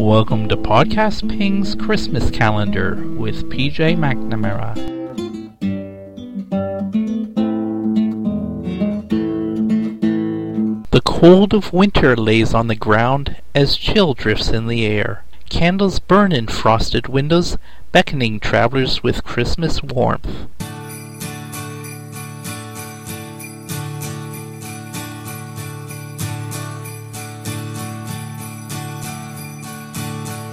Welcome to Podcast Ping's Christmas Calendar with PJ McNamara. The cold of winter lays on the ground as chill drifts in the air. Candles burn in frosted windows, beckoning travelers with Christmas warmth.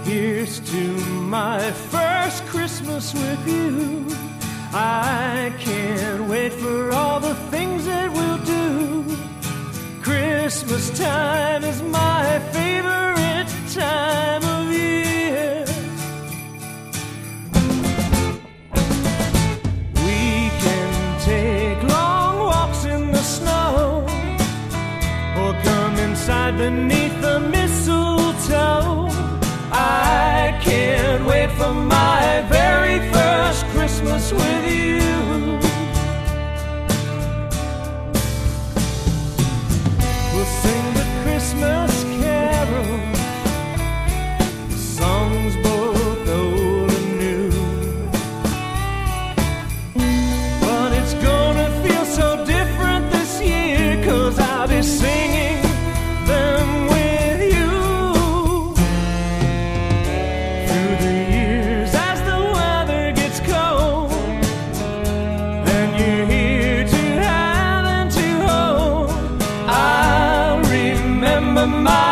Here's to my first Christmas with you. I can't wait for all the things that we'll do. Christmas time is my favorite time of year. We can take long walks in the snow or come inside beneath the mistletoe. I can't wait for my very first Christmas with you. My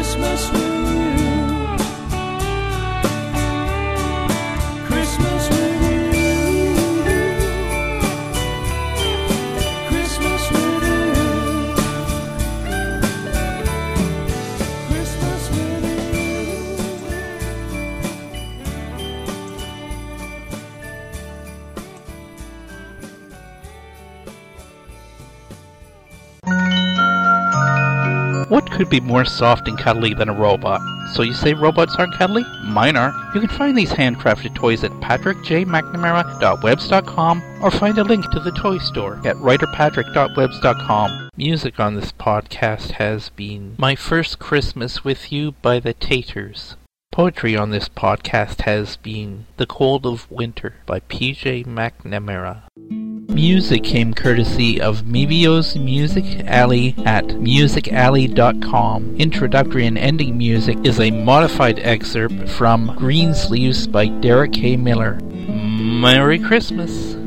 Christmas What could be more soft and cuddly than a robot? So you say robots aren't cuddly? Mine are. You can find these handcrafted toys at patrickjmcnamara.webs.com or find a link to the toy store at writerpatrick.webs.com. Music on this podcast has been My First Christmas with You by the Taters. Poetry on this podcast has been The Cold of Winter by PJ McNamara. Music came courtesy of Mevio's Music Alley at musicalley.com. Introductory and ending music is a modified excerpt from Greensleeves by Derek K. Miller. Merry Christmas!